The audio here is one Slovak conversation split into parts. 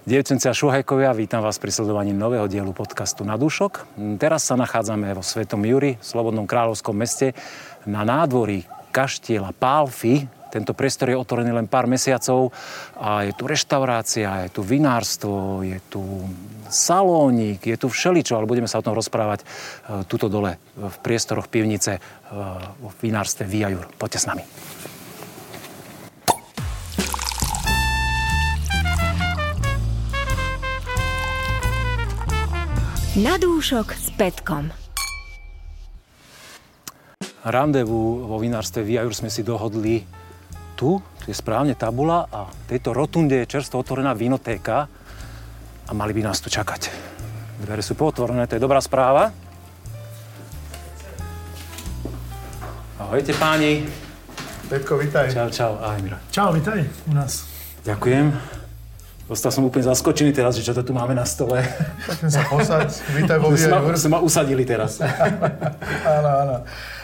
Dievčence a šuhajkovia, vítam vás pri sledovaní nového dielu podcastu Na dušok. Teraz sa nachádzame vo Svetom Juri, v Slobodnom kráľovskom meste, na nádvorí kaštiela Pálfy. Tento priestor je otvorený len pár mesiacov a je tu reštaurácia, je tu vinárstvo, je tu salónik, je tu všeličo, ale budeme sa o tom rozprávať e, tuto dole v priestoroch pivnice e, v vinárstve Via Jur. Poďte s nami. Na dúšok s Petkom. Randevu vo vinárstve Viajur sme si dohodli tu, tu je správne tabula a v tejto rotunde je čerstvo otvorená vinotéka a mali by nás tu čakať. Dvere sú potvorené, to je dobrá správa. Ahojte páni. Petko, vitaj. Čau, čau. Ahoj, Miro. Čau, vitaj u nás. Ďakujem. Dostal som úplne zaskočený teraz, že čo to tu máme na stole. Poďme sa posaď. Vítaj vo Viajur. ste ma usadili teraz. Áno, áno.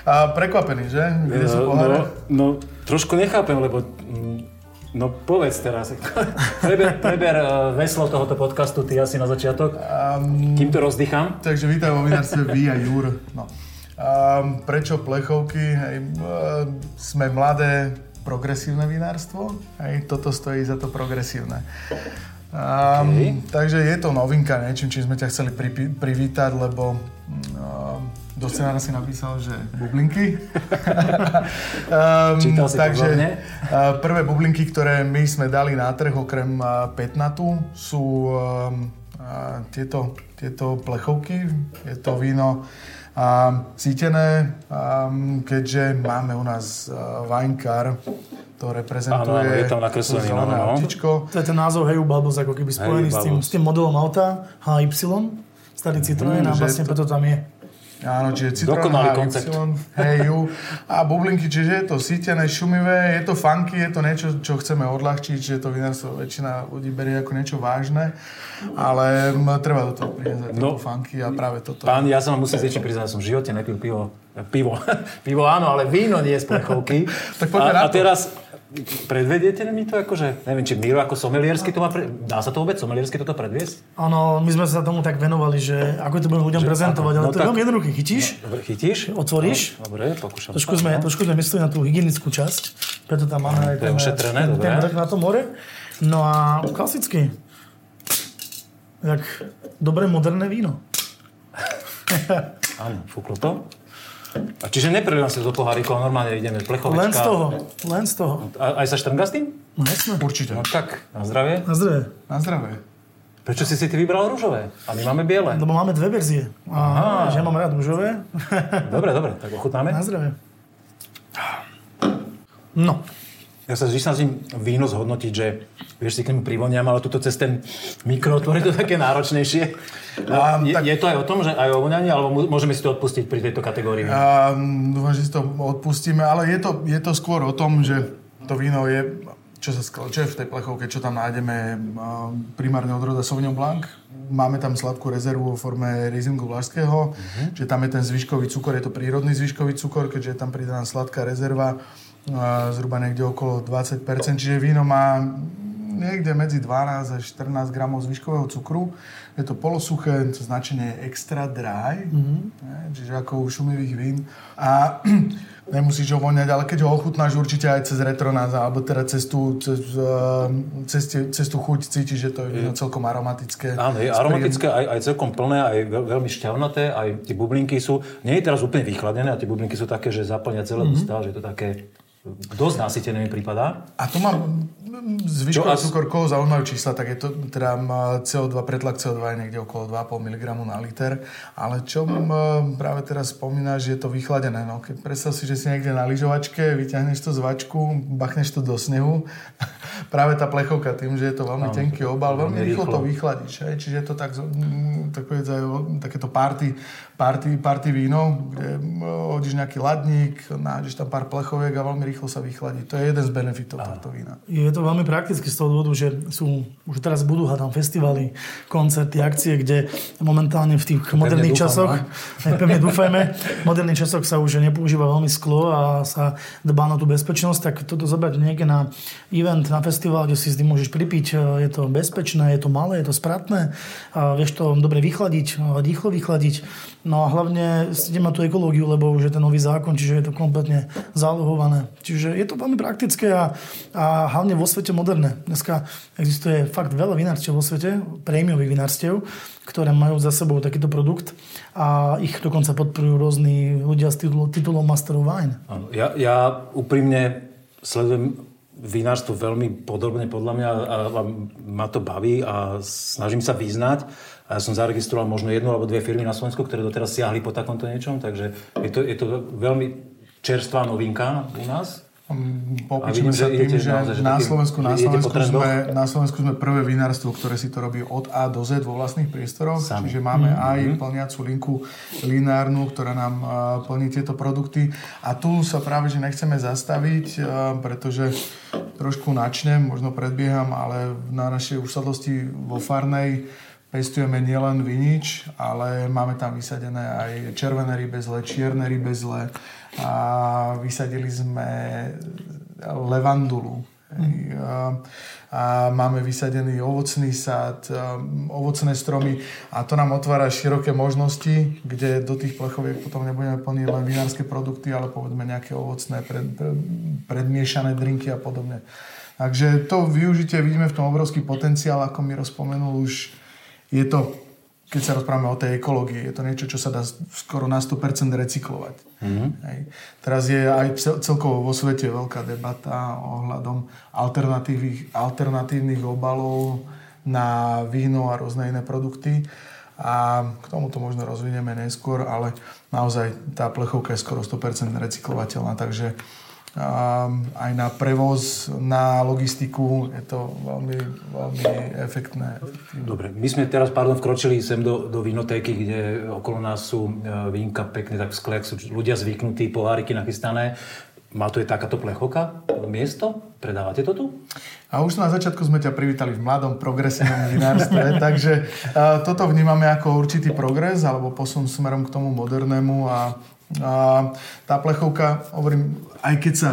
A prekvapený, že? Kde sú poháre? no, no, trošku nechápem, lebo... mm, No povedz teraz. preber, preber eh, veslo tohoto podcastu, ty asi na začiatok. Um, Kým to rozdýcham. takže vítaj vo vinárstve Via Jur. No. Um, prečo plechovky? Hej, uh, sme mladé, progresívne vinárstvo. Hej, toto stojí za to progresívne. Um, OK. Takže je to novinka, niečím, čím sme ťa chceli pri, privítať, lebo um, do scenára si napísal, že bublinky. um, Čítal si takže, uh, prvé bublinky, ktoré my sme dali na trh, okrem uh, petnatu, sú um, uh, tieto, tieto plechovky. Je to víno sítené, um, keďže máme u nás uh, Winekar, to reprezentuje Áno, je tam nakreslený, to zelené no, no. autíčko. To je ten názov Heju Balbos, ako keby spojený s tým, s tým modelom auta HY, starý Citroën Mm, a že vlastne to- preto tam je. Áno, čiže Citroen Dokonalý koncept. heju a bublinky, čiže je to sítené, šumivé, je to funky, je to niečo, čo chceme odľahčiť, čiže to vinárstvo väčšina ľudí berie ako niečo vážne, ale treba do toho priniesť No, no, funky a práve toto. Pán, ja sa vám musím zväčšiť priznať, že som v živote nepil pivo. Pivo. pivo áno, ale víno nie z plechovky. Tak a, a to. teraz predvediete mi to akože, neviem, či Miro ako someliersky to má, pre... dá sa to vôbec someliersky toto predviesť? Áno, my sme sa tomu tak venovali, že ako to budeme ľuďom prezentovať, ale no to je tak- veľmi jednoduché. Chytíš, Dobre, chytíš? Otvoríš? No, dobre, pokúšam trošku sme, no. trošku sme mysleli na tú hygienickú časť, preto tam máme aj to je ten, ušetrené, ten, ten vrch na to more. No a klasicky, jak dobré moderné víno. Áno, fúklo to. A čiže neprilievam si do poháriku, ale normálne ideme plechovička. Len z toho, len z toho. A, aj sa štrnga s tým? No jasné. Určite. No tak, na zdravie. Na zdravie. Na zdravie. Prečo si si ty vybral rúžové? A my máme biele. Lebo máme dve verzie. A, že ja mám rád rúžové. Dobre, dobre, tak ochutnáme. Na zdravie. No, Ja sa vždy snažím víno zhodnotiť, že vieš si k nemu privoniam, ale tuto cez ten mikrootvor je to také náročnejšie. A, je, tak- je, to aj o tom, že aj o voňaní, alebo môžeme si to odpustiť pri tejto kategórii? Dúfam, že si to odpustíme, ale je to, je to skôr o tom, že to víno je, čo sa skl- čo je v tej plechovke, čo tam nájdeme primárne od roda Sauvignon Blanc. Máme tam sladkú rezervu vo forme Riesingu Vlašského, čiže tam je ten zvyškový cukor, je to prírodný zvyškový cukor, keďže je tam pridaná sladká rezerva, zhruba niekde okolo 20%, čiže víno má niekde medzi 12 až 14 gramov zvyškového cukru. Je to polosuché, to značenie je extra dry, mm-hmm. čiže ako u šumivých vín. A nemusíš ho voňať, ale keď ho ochutnáš určite aj cez retronaz, alebo teda cez tú, cez, eh, cez, cez tú chuť cítiš, že to je víno celkom aromatické. Áno, je aromatické, aj, aj celkom plné, aj veľ, veľmi šťavnaté, aj tie bublinky sú, nie je teraz úplne vychladené, a tie bublinky sú také, že zaplňa celé Mhm. ústa, že to také dosť nasytené mi prípada. A tu mám zvyškový cukor, koho zaujímajú čísla, tak je to teda má CO2, pretlak CO2 je niekde okolo 2,5 mg na liter. Ale čo práve teraz spomínaš, je to vychladené. No, keď predstav si, že si niekde na lyžovačke, vyťahneš to z vačku, bachneš to do snehu. práve tá plechovka tým, že je to veľmi tenký obal, veľmi veľmi rýchlo to rýchlo. vychladíš. Hej? Čiže je to tak, tak povedz, aj takéto party, party, party víno, kde hodíš nejaký ladník, nájdeš tam pár plechoviek a veľmi rýchlo sa vychladí. To je jeden z benefitov tohto vína. Je to veľmi prakticky z toho dôvodu, že sú, už teraz budú hádam festivaly, koncerty, akcie, kde momentálne v tých moderných dúfam, časoch, aj pevne dúfajme, v moderných časoch sa už nepoužíva veľmi sklo a sa dbá na tú bezpečnosť, tak toto zobrať niekde na event, na festival, kde si s tým môžeš pripiť. Je to bezpečné, je to malé, je to spratné. A vieš to dobre vychladiť, rýchlo vychladiť. No a hlavne má tú ekológiu, lebo už je ten nový zákon, čiže je to kompletne zálohované. Čiže je to veľmi praktické a, a hlavne vo svete moderné. Dneska existuje fakt veľa vinárstiev vo svete, prémiových vinárstiev, ktoré majú za sebou takýto produkt a ich dokonca podporujú rôzni ľudia s titulom Master of Wine. Ja, ja úprimne sledujem vinárstvo veľmi podrobne podľa mňa a, a ma to baví a snažím sa vyznať a ja som zaregistroval možno jednu alebo dve firmy na Slovensku, ktoré doteraz siahli po takomto niečom, takže je to, je to veľmi čerstvá novinka u nás. Mm, Popíšeme sa tým, že, naozaj, že na, Slovensku, na, Slovensku sme, na Slovensku sme prvé vinárstvo, ktoré si to robí od A do Z vo vlastných priestoroch. Sami. Čiže máme mm-hmm. aj plniacu linku linárnu, ktorá nám plní tieto produkty. A tu sa práve že nechceme zastaviť, pretože trošku načnem, možno predbieham, ale na našej usadlosti vo Farnej pestujeme nielen vinič, ale máme tam vysadené aj červené rybezle, čierne rybezle a vysadili sme levandulu. Mm. A, máme vysadený ovocný sad, ovocné stromy a to nám otvára široké možnosti, kde do tých plechoviek potom nebudeme plniť len vinárske produkty, ale povedzme nejaké ovocné pred, predmiešané drinky a podobne. Takže to využitie vidíme v tom obrovský potenciál, ako mi rozpomenul už je to, keď sa rozprávame o tej ekológii, je to niečo, čo sa dá skoro na 100% recyklovať. Mm-hmm. Hej. Teraz je aj celkovo vo svete veľká debata ohľadom alternatívnych, obalov na víno a rôzne iné produkty. A k tomuto možno rozvinieme neskôr, ale naozaj tá plechovka je skoro 100% recyklovateľná, takže aj na prevoz, na logistiku. Je to veľmi, veľmi efektné. Dobre, my sme teraz, pardon, vkročili sem do, do vinotéky, kde okolo nás sú e, vínka pekne tak v skle, sú ľudia zvyknutí, poháriky nachystané. Má tu je takáto plechovka, miesto? Predávate to tu? A už na začiatku sme ťa privítali v mladom progresívnom vinárstve, takže uh, toto vnímame ako určitý progres alebo posun smerom k tomu modernému a a tá plechovka, hovorím, aj keď sa,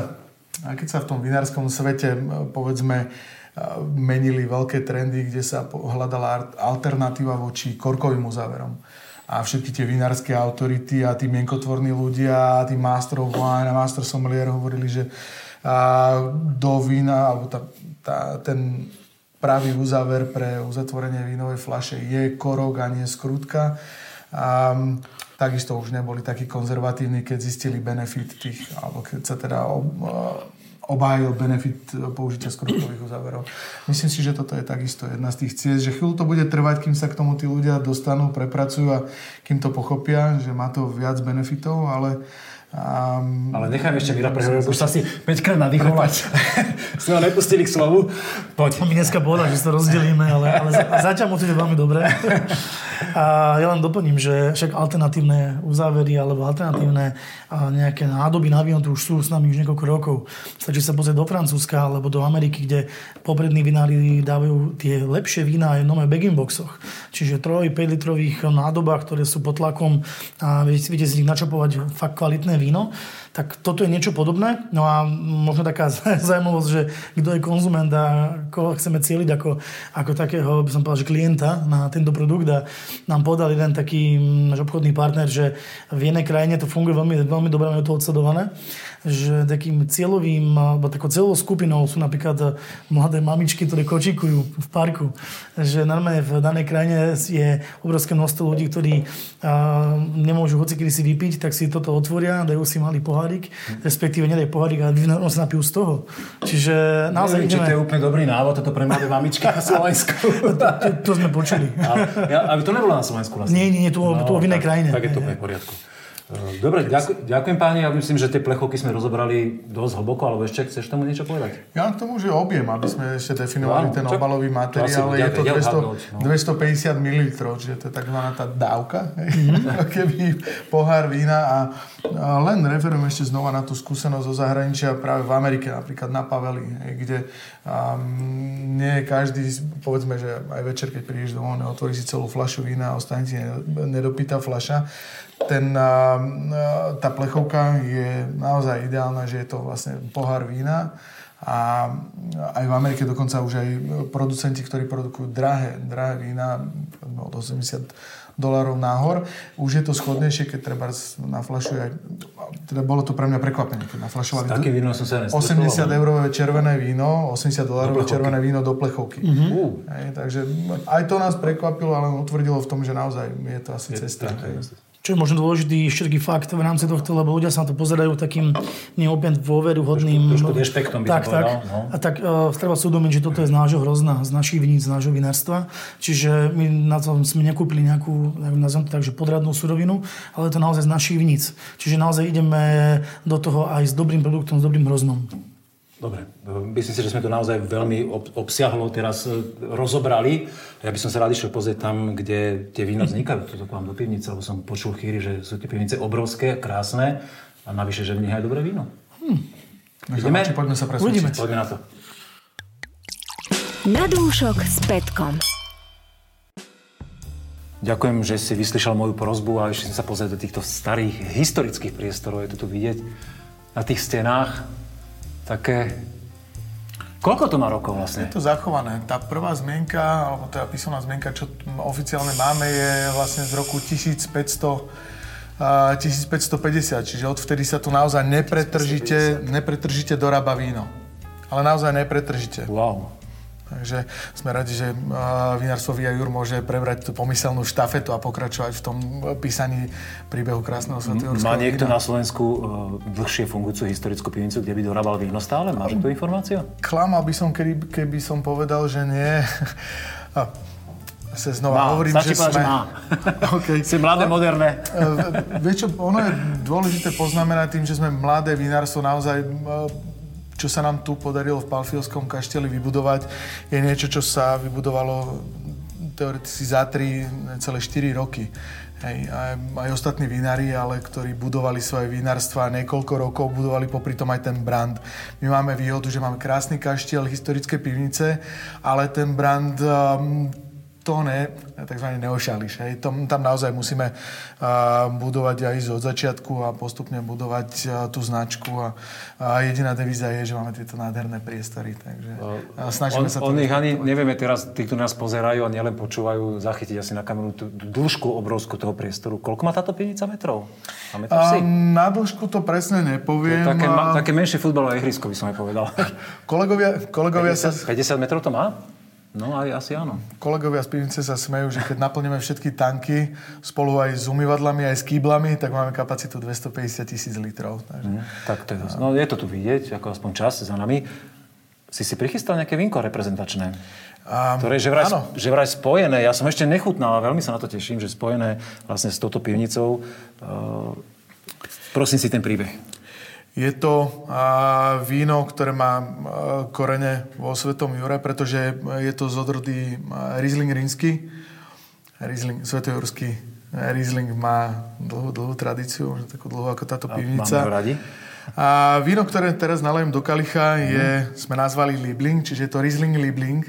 aj keď sa v tom vinárskom svete, povedzme, menili veľké trendy, kde sa hľadala alternatíva voči korkovým uzáverom. A všetky tie vinárske autority a tí mienkotvorní ľudia, a tí master of wine a master sommelier hovorili, že do vína, alebo tá, tá, ten pravý uzáver pre uzatvorenie vínovej flaše je korok a nie skrutka. Takisto už neboli takí konzervatívni, keď zistili benefit tých, alebo keď sa teda ob, obhájil benefit použitia skrutových uzáverov. Myslím si, že toto je takisto jedna z tých ciest, že chvíľu to bude trvať, kým sa k tomu tí ľudia dostanú, prepracujú a kým to pochopia, že má to viac benefitov, ale Um, ale nechajme ešte Mira prehovoriť, už sa si 5 krát nadýchovať. Sme ho nepustili k slovu. Poď. Mi dneska bola, že sa rozdelíme, ale, ale zatiaľ musíte veľmi dobre. A ja len doplním, že však alternatívne uzávery alebo alternatívne nejaké nádoby na víno tu už sú s nami už niekoľko rokov. Stačí sa pozrieť do Francúzska alebo do Ameriky, kde poprední vinári dávajú tie lepšie vína aj v nové bagging boxoch. Čiže 3-5 litrových nádobách, ktoré sú pod tlakom a viete si z nich načapovať fakt kvalitné víno. Tak toto je niečo podobné. No a možno taká zaujímavosť, že kto je konzument a koho chceme cieliť ako, ako takého, by som povedal, že klienta na tento produkt a nám povedal jeden taký náš obchodný partner, že v jednej krajine to funguje veľmi, veľmi dobre, máme to odsledované že takým cieľovým, alebo takou celovou skupinou sú napríklad mladé mamičky, ktoré kočikujú v parku. Že normálne v danej krajine je obrovské množstvo ľudí, ktorí nemôžu hoci kedy si vypiť, tak si toto otvoria, dajú si malý pohárik, respektíve nedajú pohárik a sa napijú z toho. Čiže naozaj Neviem, ideme... to je úplne dobrý návod, toto pre mladé mamičky na Slovensku. to, to, to, sme počuli. Ale, aby to nebolo na Slovensku vlastne. Nie, nie, nie, to, no, to v inej krajine. Tak je to v poriadku. Dobre, ďakujem, ďakujem páni. Ja myslím, že tie plechovky sme rozobrali dosť hlboko, alebo ešte chceš tomu niečo povedať? Ja k tomu, že objem, aby sme ešte definovali no, ten čak, obalový materiál, je to 200, no. 250 ml, čiže to je takzvaná tá dávka, mm-hmm. keby pohár vína a, a len referujem ešte znova na tú skúsenosť zo zahraničia práve v Amerike, napríklad na Paveli, kde um, nie každý, povedzme, že aj večer, keď prídeš domov, otvorí si celú flašu vína a ostane ti nedopýta flaša ten, tá plechovka je naozaj ideálna, že je to vlastne pohár vína A aj v Amerike dokonca už aj producenti, ktorí produkujú drahé, drahé vína od 80 dolárov nahor. Už je to schodnejšie, keď treba naflašuje aj... Teda bolo to pre mňa prekvapenie, keď naflašovali... Také víno som sa 80 eurové červené víno, 80 dolárové červené víno do plechovky. Mm-hmm. Hej, takže aj to nás prekvapilo, ale utvrdilo v tom, že naozaj je to asi je, cesta. Je, čo je možno dôležitý ešte taký fakt v rámci tohto, lebo ľudia sa na to pozerajú takým neopäť dôveruhodným... Trošku, trošku dešpektom by tak, tak, no. A tak uh, treba si uvedomiť, že toto je z nášho hrozna, z našich viníc, z nášho vinárstva. Čiže my na to sme nekúpili nejakú, nazvem to tak, že podradnú surovinu, ale je to naozaj z našich viníc. Čiže naozaj ideme do toho aj s dobrým produktom, s dobrým hroznom. Dobre, myslím si, že sme to naozaj veľmi obsiahlo teraz e, rozobrali. Ja by som sa rád išiel pozrieť tam, kde tie vína vznikajú. Tuto k vám do pivnice, lebo som počul chýry, že sú tie pivnice obrovské, krásne a navyše, že v nich aj dobré víno. Hm. Ideme? Poďme sa presvedčiť. Poďme na to. Na dúšok s Petkom. Ďakujem, že si vyslyšal moju prozbu a ešte sa pozrieť do týchto starých historických priestorov. Je to tu vidieť na tých stenách také... Koľko to má rokov vlastne? Je to zachované. Tá prvá zmienka, alebo tá písomná zmienka, čo oficiálne máme, je vlastne z roku 1500 1550, čiže odvtedy sa tu naozaj nepretržite, nepretržite dorába víno. Ale naozaj nepretržite. Wow. Takže sme radi, že vinárstvo Via Jur môže prebrať tú pomyselnú štafetu a pokračovať v tom písaní príbehu krásneho svätého Má niekto vína. na Slovensku uh, dlhšie fungujúcu historickú pivnicu, kde by dorábal víno stále? Máš tú informáciu? Klamal by som, keby, keby som povedal, že nie. sa znova má. hovorím, Stačí že sme... Má. okay. Si mladé, moderné. E, vieš čo, ono je dôležité poznamenať tým, že sme mladé vinárstvo naozaj čo sa nám tu podarilo v Palfiovskom kašteli vybudovať, je niečo, čo sa vybudovalo teoreticky za 3, celé 4 roky. Hej, aj, aj ostatní vinári, ale ktorí budovali svoje vinárstva niekoľko rokov, budovali popri tom aj ten brand. My máme výhodu, že máme krásny kaštiel, historické pivnice, ale ten brand um, to ne, takzvané neošališ. Hej. Tom, tam naozaj musíme uh, budovať aj od začiatku a postupne budovať uh, tú značku a, a jediná devíza je, že máme tieto nádherné priestory. Takže uh, snažíme on, sa to... On ich ani, nevieme teraz, tí, ktorí nás pozerajú a nielen počúvajú, zachytiť asi na kameru tú dĺžku obrovskú toho priestoru. Koľko má táto pivnica metrov? Uh, na dĺžku to presne nepoviem. To také, ma, také menšie futbalové ihrisko by som aj povedal. kolegovia, kolegovia 50, sa... 50 metrov to má? No aj asi áno. Kolegovia z pivnice sa smejú, že keď naplníme všetky tanky spolu aj s umývadlami, aj s kýblami, tak máme kapacitu 250 tisíc litrov. Takže... Mm, tak to je, no, je to tu vidieť, ako aspoň čas za nami. Si si prichystal nejaké vinko reprezentačné? Um, ktoré je že vraj, že vraj spojené, ja som ešte nechutnal a veľmi sa na to teším, že spojené vlastne s touto pivnicou. Uh, prosím si ten príbeh. Je to víno, ktoré má korene vo Svetom Jure, pretože je to z odrody Riesling rínsky. Riesling, Svetojurský Riesling má dlhú, dlhú tradíciu, možno takú dlhú ako táto pivnica. Máme radi. A víno, ktoré teraz nalejem do kalicha, je, mm. sme nazvali Liebling, čiže je to Riesling Liebling.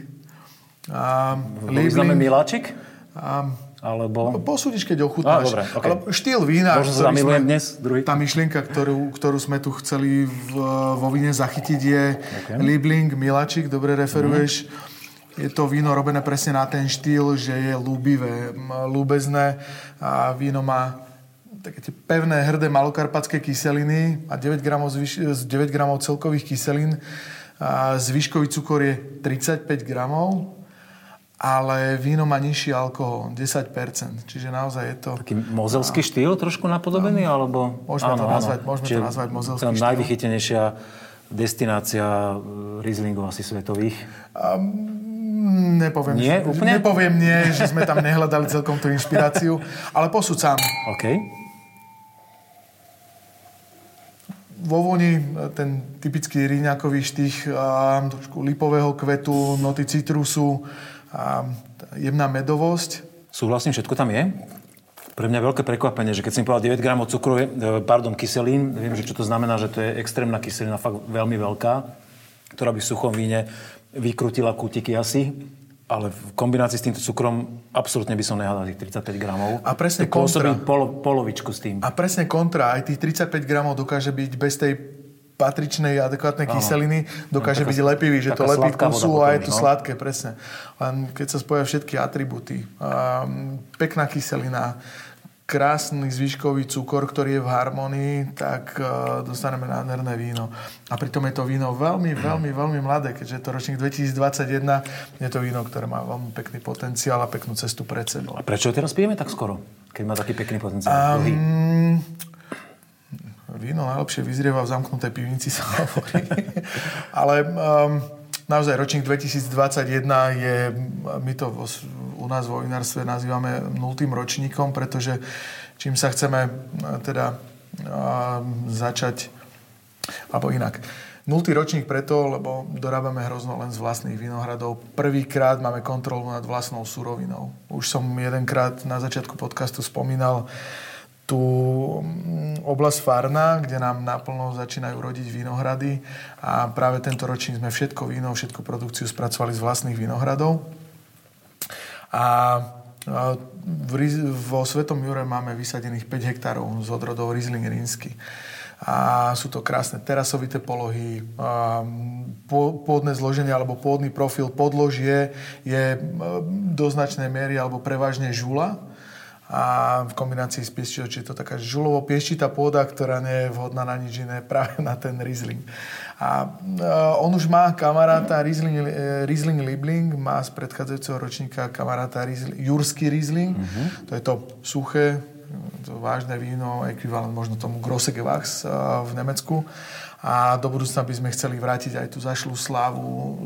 A, Liebling, miláčik? A, alebo... No, posúdiš, keď ochutnáš. dobre, okay. Ale štýl vína, Možno sa zamilujem dnes, druhý. Tá myšlienka, ktorú, ktorú sme tu chceli v, vo víne zachytiť je okay. Liebling, Milačik, dobre referuješ. Mm. Je to víno robené presne na ten štýl, že je ľúbivé, ľúbezné a víno má také tie pevné, hrdé malokarpatské kyseliny a 9 gramov, zvyš, 9 gramov celkových kyselín. A zvyškový cukor je 35 gramov ale víno má nižší alkohol, 10%. Čiže naozaj je to... Taký mozelský a... štýl trošku napodobený, no, alebo... Môžeme, áno, to, nazvať, áno. môžeme Čiže to nazvať mozelský štýl. najvychytenejšia destinácia e, Rieslingov asi svetových? Um, nepoviem. Nie? Úplne? Nepoviem nie, že sme tam nehľadali celkom tú inšpiráciu, ale posúd sám. OK. vo voni ten typický ríňakový štých, trošku lipového kvetu, noty citrusu, a jemná medovosť. Súhlasím, všetko tam je. Pre mňa veľké prekvapenie, že keď som povedal 9 gramov cukru, e, pardon, kyselín, viem, že čo to znamená, že to je extrémna kyselina, fakt veľmi veľká, ktorá by v suchom víne vykrutila kútiky asi, ale v kombinácii s týmto cukrom absolútne by som nehádal tých 35 gramov. A presne kontra. Polo, polovičku s tým. A presne kontra. Aj tých 35 gramov dokáže byť bez tej patričnej, adekvátnej kyseliny, dokáže No, taká- byť lepivý, že to lepí voda a je to no. sladké, presne. Len keď sa spoja všetky atributy, um, pekná kyselina, krásny zvyškový cukor, ktorý je v harmonii, tak uh, dostaneme nádherné víno. A pritom je to víno veľmi, veľmi, veľmi mladé, keďže je to ročník 2021, je to víno, ktoré má veľmi pekný potenciál a peknú cestu pred sebou. A prečo ho teraz pijeme tak skoro? Keď má taký pekný potenciál. Um, víno najlepšie vyzrieva v zamknutej pivnici, sa hovorí. Ale um, naozaj ročník 2021 je, my to vo, u nás vo vinárstve nazývame nultým ročníkom, pretože čím sa chceme uh, teda uh, začať, alebo inak. Nultý ročník preto, lebo dorábame hrozno len z vlastných vinohradov. Prvýkrát máme kontrolu nad vlastnou surovinou. Už som jedenkrát na začiatku podcastu spomínal tú mm, oblasť Farna, kde nám naplno začínajú rodiť vinohrady a práve tento ročník sme všetko víno, všetku produkciu spracovali z vlastných vinohradov. A vo Svetom Jure máme vysadených 5 hektárov z odrodov Riesling Rínsky. A sú to krásne terasovité polohy, pôdne zloženie alebo pôdny profil podložie je do značnej miery alebo prevažne žula a v kombinácii s piešťou, čiže je to taká žulovo-pieščitá pôda, ktorá nie je vhodná na nič iné, práve na ten Riesling. A uh, on už má kamaráta Riesling, uh, Riesling Liebling, má z predchádzajúceho ročníka kamaráta Riesling, Jurský Riesling, uh-huh. to je to suché, to vážne víno, ekvivalent možno tomu Grosse Gewachs uh, v Nemecku. A do budúcna by sme chceli vrátiť aj tú zašlú slávu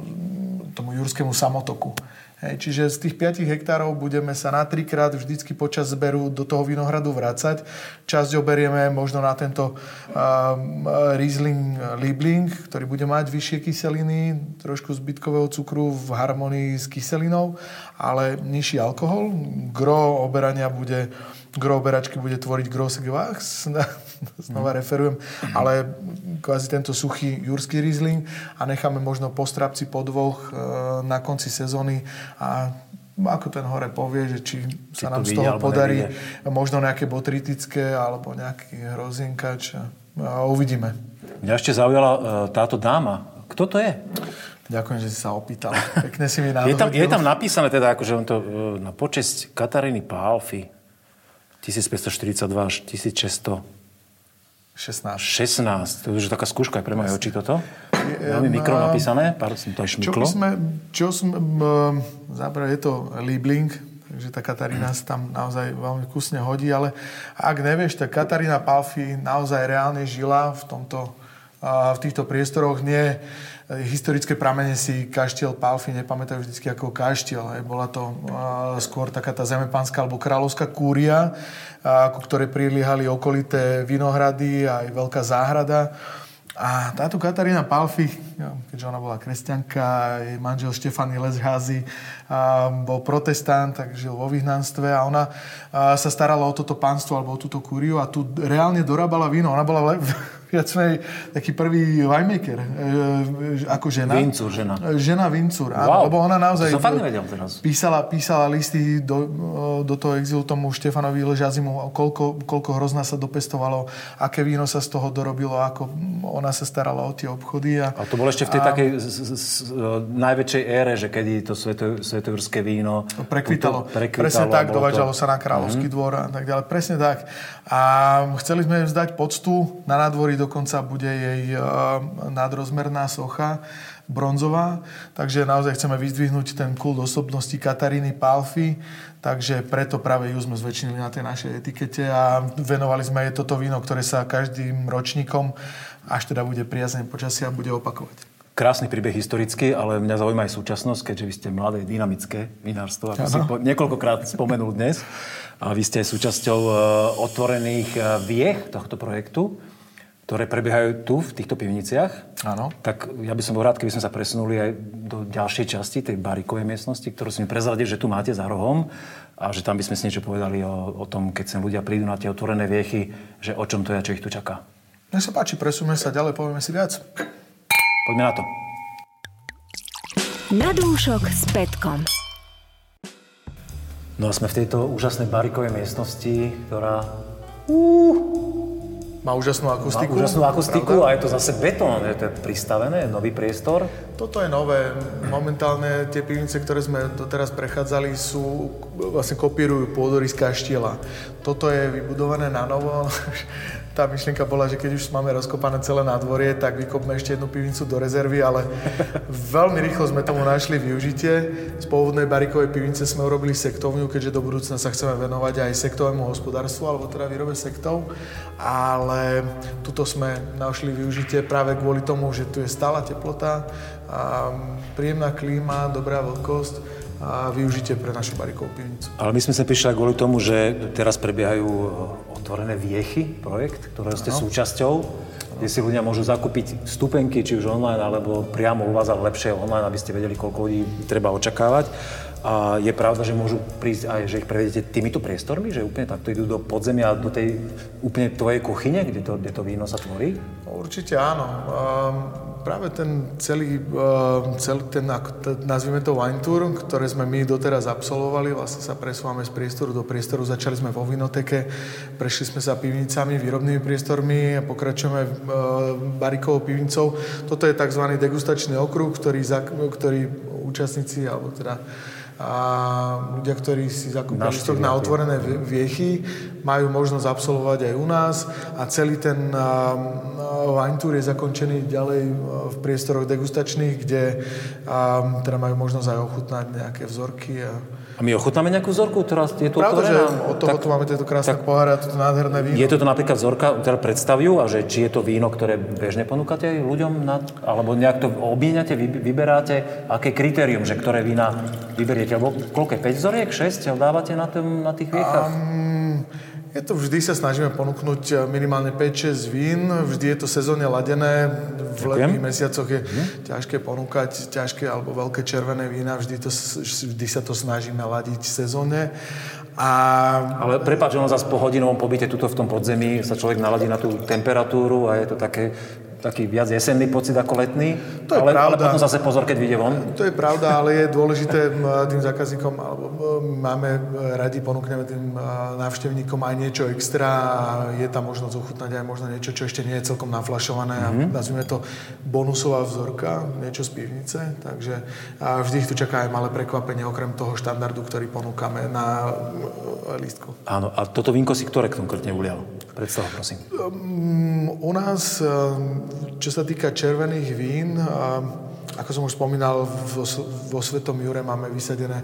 tomu jurskému samotoku. Hej, čiže z tých 5 hektárov budeme sa na trikrát vždycky počas zberu do toho vinohradu vracať. Časť oberieme možno na tento um, Riesling Liebling, ktorý bude mať vyššie kyseliny, trošku zbytkového cukru v harmonii s kyselinou, ale nižší alkohol. Gro oberania bude gro bude tvoriť Gewachs, znova referujem, ale kvázi tento suchý jurský Riesling a necháme možno po strapci po dvoch e, na konci sezóny a ako ten hore povie, že či sa to nám z toho podarí nevyjde. možno nejaké botritické alebo nejaký hrozienkač a, uvidíme. Mňa ešte zaujala e, táto dáma. Kto to je? Ďakujem, že si sa opýtal. Pekne si mi Je tam, je nadhodil. tam napísané teda, akože on to e, na počesť Kataríny Pálfy 1542 až 1616. 16. To je už taká skúška aj pre moje oči toto. Veľmi mikro napísané, pár som to aj Čo, šmyklo. by sme, čo sme, um, záber je to Liebling, takže tá Katarína sa tam naozaj veľmi kusne hodí, ale ak nevieš, tak Katarína Palfi naozaj reálne žila v tomto v týchto priestoroch nie historické pramene si kaštiel Palfi nepamätajú vždy ako kaštiel. Hej. Bola to skôr taká tá zemepánska alebo kráľovská kúria, ku ktorej priliehali okolité vinohrady a aj veľká záhrada. A táto Katarína Palfi, keďže ona bola kresťanka, jej manžel Štefany Lesházy bol protestant, tak žil vo vyhnanstve a ona sa starala o toto pánstvo alebo o túto kúriu a tu reálne dorábala víno. Ona bola viac menej taký prvý winemaker e, ako žena. Vincur, žena. Žena Vincur, áno, Wow. lebo ona naozaj To teraz. písala, písala listy do, do toho exilu tomu Štefanovi Ležazimu, koľko, koľko hrozna sa dopestovalo, aké víno sa z toho dorobilo, ako ona sa starala o tie obchody. A, A to bolo ešte v tej a takej z, z, z, najväčšej ére, že kedy to sveto, svetojurské víno Prekvitalo. prekvitalo Presne tak, dovážalo to- sa na Kráľovský dvor a tak ďalej. Presne tak. A chceli sme vzdať poctu. Na nádvorí dokonca bude jej uh, nadrozmerná socha bronzová, takže naozaj chceme vyzdvihnúť ten kult osobnosti Kataríny Palfy, takže preto práve ju sme zväčšili na tej našej etikete a venovali sme jej toto víno, ktoré sa každým ročníkom, až teda bude priazne počasia, bude opakovať. Krásny príbeh historický, ale mňa zaujíma aj súčasnosť, keďže vy ste mladé, dynamické vinárstvo, ako Áno. si po, niekoľkokrát spomenul dnes. A vy ste súčasťou e, otvorených e, viech tohto projektu, ktoré prebiehajú tu, v týchto pivniciach. Áno. Tak ja by som bol rád, keby sme sa presunuli aj do ďalšej časti, tej barikovej miestnosti, ktorú si mi prezradil, že tu máte za rohom a že tam by sme si niečo povedali o, o tom, keď sem ľudia prídu na tie otvorené viechy, že o čom to je a čo ich tu čaká. Nech sa páči, presúme sa ďalej, povieme si viac. Poďme na to. Na dúšok s Petkom. No a sme v tejto úžasnej barikovej miestnosti, ktorá uh, Má úžasnú akustiku. Má úžasnú akustiku pravda? a je to zase betón, je to pristavené, nový priestor. Toto je nové. Momentálne tie pivnice, ktoré sme doteraz prechádzali, sú, vlastne kopírujú pôdory z kaštiela. Toto je vybudované na novo. Tá myšlienka bola, že keď už máme rozkopané celé nádvorie, tak vykopme ešte jednu pivnicu do rezervy, ale veľmi rýchlo sme tomu našli využitie. Z pôvodnej barikovej pivnice sme urobili sektovňu, keďže do budúcna sa chceme venovať aj sektovému hospodárstvu, alebo teda výrobe sektov. Ale tuto sme našli využitie práve kvôli tomu, že tu je stála teplota, a príjemná klíma, dobrá vlhkosť a využitie pre našu barikovú pivnicu. Ale my sme sa prišli kvôli tomu, že teraz prebiehajú otvorené viechy, projekt, ktorého ste no. súčasťou, kde si ľudia môžu zakúpiť stupenky, či už online, alebo priamo u vás, ale lepšie online, aby ste vedeli, koľko ľudí treba očakávať. A je pravda, že môžu prísť aj, že ich prevedete týmito priestormi, že úplne takto idú do podzemia, do tej úplne tvojej kuchyne, kde to, kde to víno sa tvorí? Určite áno. Um práve ten celý, eh, celý ten, nazvime to wine tour, ktoré sme my doteraz absolvovali, vlastne sa presúvame z priestoru do priestoru, začali sme vo vinoteke, prešli sme sa pivnicami, výrobnými priestormi a pokračujeme eh, barikovou pivnicou. Toto je tzv. degustačný okruh, ktorý, ktorý účastníci, alebo teda a ľudia, ktorí si zakúpili listok na otvorené viechy, majú možnosť absolvovať aj u nás. A celý ten wine tour je zakončený ďalej v priestoroch degustačných, kde teda majú možnosť aj ochutnať nejaké vzorky a a my ochutnáme nejakú vzorku, ktorá je tu Pravda, že od toho tak, tu máme tieto krásne tak, poháre a toto nádherné víno. Je to napríklad vzorka, ktorá predstavujú? A že či je to víno, ktoré bežne ponúkate ľuďom, na, alebo nejak to vy, vyberáte, aké kritérium, že ktoré vína vyberiete, alebo koľko 5 vzoriek, 6 dávate na, tým, na tých viechách? Um, je to vždy sa snažíme ponúknuť eh, minimálne 5-6 vín, vždy je to sezónne ladené, v letných mesiacoch je mhm. ťažké ponúkať ťažké alebo veľké červené vína, vždy, to, vždy sa to snažíme ladiť sezónne. A... Ale prepáč, ono zase po hodinovom pobyte tuto v tom podzemí sa človek naladí na tú temperatúru a je to také taký viac jesenný pocit ako letný. To je ale, pravda. ale potom zase pozor, keď vyjde von. To je pravda, ale je dôležité tým zákazníkom, alebo máme radi, ponúkneme tým návštevníkom aj niečo extra a je tam možnosť ochutnať aj možno niečo, čo ešte nie je celkom naflašované mm-hmm. a nazvime to bonusová vzorka, niečo z pivnice, takže a vždy ich tu čaká aj malé prekvapenie okrem toho štandardu, ktorý ponúkame na lístku. Áno, a toto vínko si ktoré konkrétne ulial? Predstav, prosím. Um, u nás čo sa týka červených vín, ako som už spomínal, vo, vo Svetom Jure máme vysadené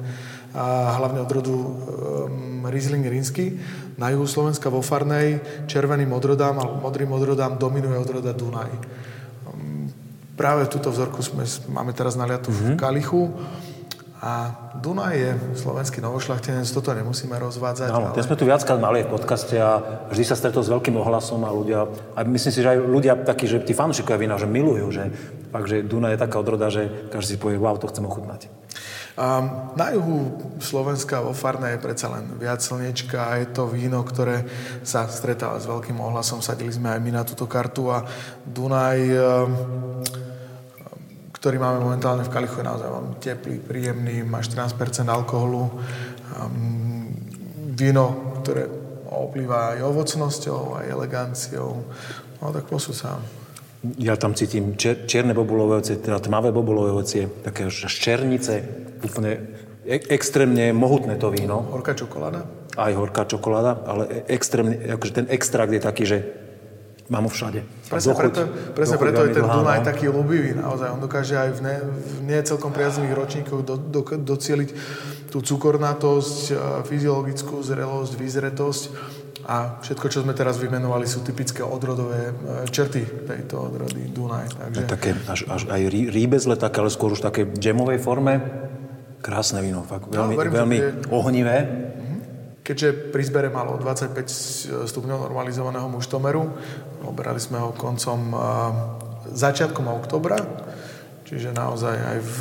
hlavne od rodu um, Riesling Rínsky. Na juhu Slovenska vo Farnej červeným odrodám alebo modrým odrodám dominuje odroda Dunaj. Um, práve túto vzorku sme, máme teraz naliatu mm-hmm. v mhm. Kalichu. A Dunaj je slovenský novošľachtenec, toto nemusíme rozvádzať. Áno, ale... sme tu viackrát mali v podcaste a vždy sa stretol s veľkým ohlasom a ľudia, a myslím si, že aj ľudia takí, že tí fanúšikovia vína, že milujú, že fakt, že Dunaj je taká odroda, že každý si povie, wow, to chcem ochutnať. Um, na juhu Slovenska vo Farne je predsa len viac slnečka a je to víno, ktoré sa stretáva s veľkým ohlasom. Sadili sme aj my na túto kartu a Dunaj um, ktorý máme momentálne v Kalichu, je naozaj veľmi teplý, príjemný, má 14% alkoholu. Um, víno, ktoré oplýva aj ovocnosťou, aj eleganciou. No tak posúť sa. Ja tam cítim čier, čierne bobulové ovocie, teda tmavé bobulové ovocie, také ščernice, úplne e- extrémne mohutné to víno. Horká čokoláda? Aj horká čokoláda, ale e- extrémne, akože ten extrakt je taký, že Mám ho všade. Presne dochuť, preto, presne preto je ten Dunaj taký ľubivý naozaj. On dokáže aj v, ne, v nie celkom priaznivých ročníkoch do, do, docieliť tú cukornatosť, fyziologickú zrelosť, vyzretosť a všetko, čo sme teraz vymenovali, sú typické odrodové e, črty tejto odrody Dunaj. Takže... Také, až, až aj rýbezle, také, ale skôr už také džemovej forme. Krásne víno, fakt veľmi, no, verím, veľmi je... ohnivé. Keďže pri zbere malo 25 stupňov normalizovaného muštomeru, oberali sme ho koncom, začiatkom oktobra, čiže naozaj aj v,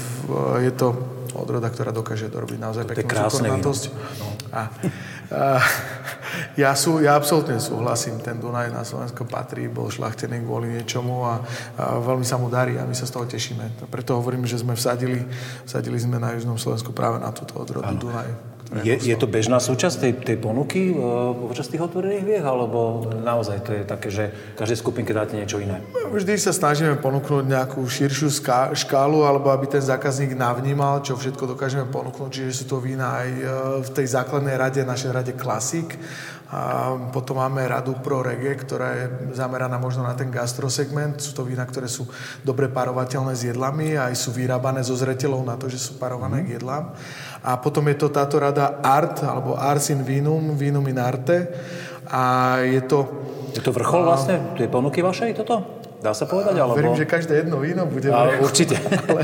je to odroda, ktorá dokáže dorobiť naozaj peknú cukornatosť. No. A, a, ja, sú, ja absolútne súhlasím, ten Dunaj na Slovensko patrí, bol šlachtený kvôli niečomu a, a veľmi sa mu darí a my sa z toho tešíme. Preto hovorím, že sme vsadili, vsadili sme na Južnom Slovensku práve na túto odrodu ano. Dunaj Je, je to bežná súčasť tej, tej ponuky uh, počas tých otvorených viech, alebo naozaj to je také, že každej skupinke dáte niečo iné? Vždy sa snažíme ponúknuť nejakú širšiu škálu, alebo aby ten zákazník navnímal, čo všetko dokážeme ponúknuť. Čiže sú to vína aj e, v tej základnej rade, našej rade Classic. A potom máme radu Pro Reggae, ktorá je zameraná možno na ten gastrosegment. Sú to vína, ktoré sú dobre parovateľné s jedlami a aj sú vyrábané zo zretelov na to, že sú parované mm. k jedlám. A potom je to táto rada Art, alebo Ars in Vinum, Vinum in Arte. A je to... Je to vrchol vlastne tej ponuky vašej toto? Dá sa povedať? Alebo... Verím, že každé jedno víno bude... Ale, určite. ale,